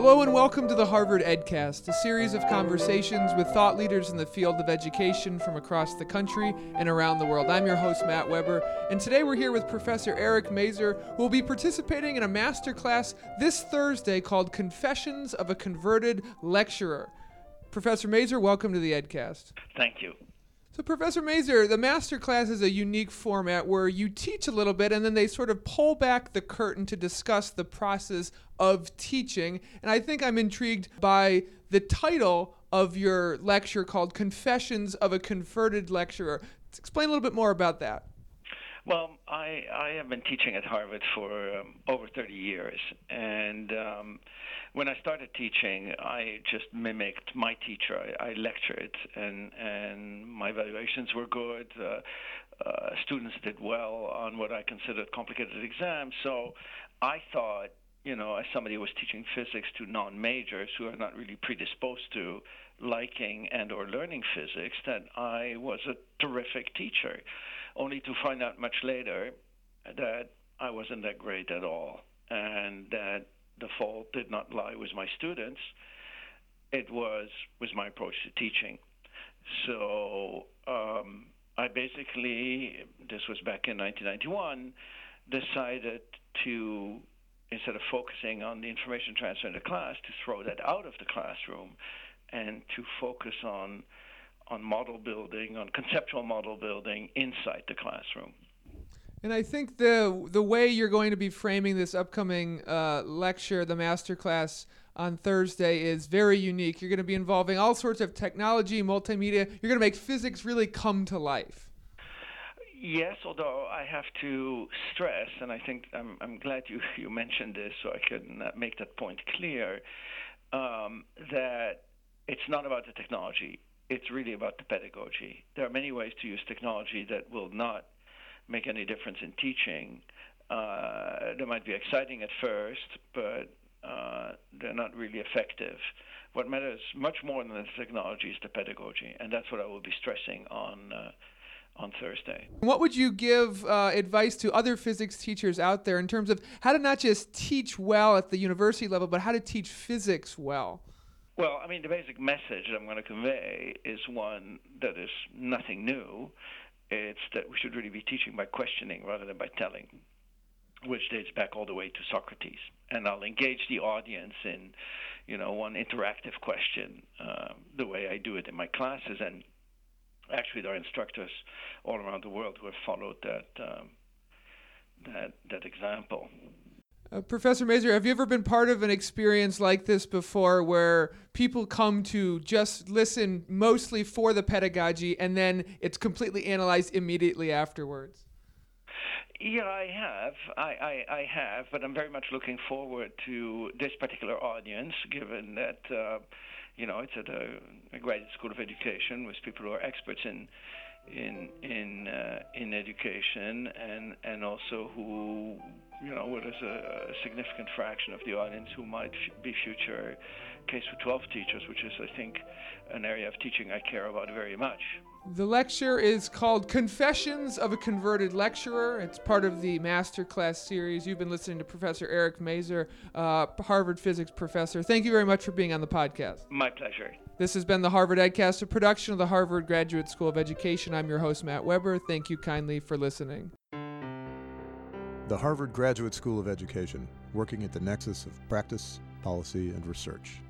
Hello and welcome to the Harvard EdCast, a series of conversations with thought leaders in the field of education from across the country and around the world. I'm your host, Matt Weber, and today we're here with Professor Eric Mazur, who will be participating in a master class this Thursday called Confessions of a Converted Lecturer. Professor Mazur, welcome to the EdCast. Thank you. So, Professor Mazur, the master class is a unique format where you teach a little bit and then they sort of pull back the curtain to discuss the process of teaching. And I think I'm intrigued by the title of your lecture called Confessions of a Converted Lecturer. Explain a little bit more about that. Well, I, I have been teaching at Harvard for um, over 30 years, and um, when I started teaching, I just mimicked my teacher. I, I lectured, and and my evaluations were good. Uh, uh, students did well on what I considered complicated exams. So I thought, you know, as somebody who was teaching physics to non-majors who are not really predisposed to liking and or learning physics, that I was a terrific teacher. Only to find out much later that I wasn't that great at all, and that the fault did not lie with my students. It was was my approach to teaching. So um, I basically, this was back in 1991, decided to instead of focusing on the information transfer in the class, to throw that out of the classroom, and to focus on on model building, on conceptual model building inside the classroom. And I think the the way you're going to be framing this upcoming uh, lecture, the master class on Thursday, is very unique. You're going to be involving all sorts of technology, multimedia. You're going to make physics really come to life. Yes, although I have to stress, and I think I'm, I'm glad you, you mentioned this so I can uh, make that point clear, um, that it's not about the technology. It's really about the pedagogy. There are many ways to use technology that will not make any difference in teaching. Uh, they might be exciting at first, but uh, they're not really effective. What matters much more than the technology is the pedagogy, and that's what I will be stressing on. Uh, on Thursday. What would you give uh, advice to other physics teachers out there in terms of how to not just teach well at the university level, but how to teach physics well? Well, I mean, the basic message that I'm going to convey is one that is nothing new, it's that we should really be teaching by questioning rather than by telling, which dates back all the way to Socrates. And I'll engage the audience in, you know, one interactive question, uh, the way I do it in my classes. And actually, there are instructors all around the world who have followed that um, that that example. Uh, Professor Mazur, have you ever been part of an experience like this before where people come to just listen mostly for the pedagogy and then it's completely analyzed immediately afterwards? Yeah, I have. I, I, I have, but I'm very much looking forward to this particular audience, given that, uh, you know, it's at a, a graduate school of education with people who are experts in in in uh, in education and and also who you know what is a, a significant fraction of the audience who might f- be future K through 12 teachers, which is I think an area of teaching I care about very much. The lecture is called Confessions of a Converted Lecturer. It's part of the Masterclass series. You've been listening to Professor Eric Mazur, uh, Harvard physics professor. Thank you very much for being on the podcast. My pleasure. This has been the Harvard EdCast, a production of the Harvard Graduate School of Education. I'm your host, Matt Weber. Thank you kindly for listening. The Harvard Graduate School of Education, working at the nexus of practice, policy, and research.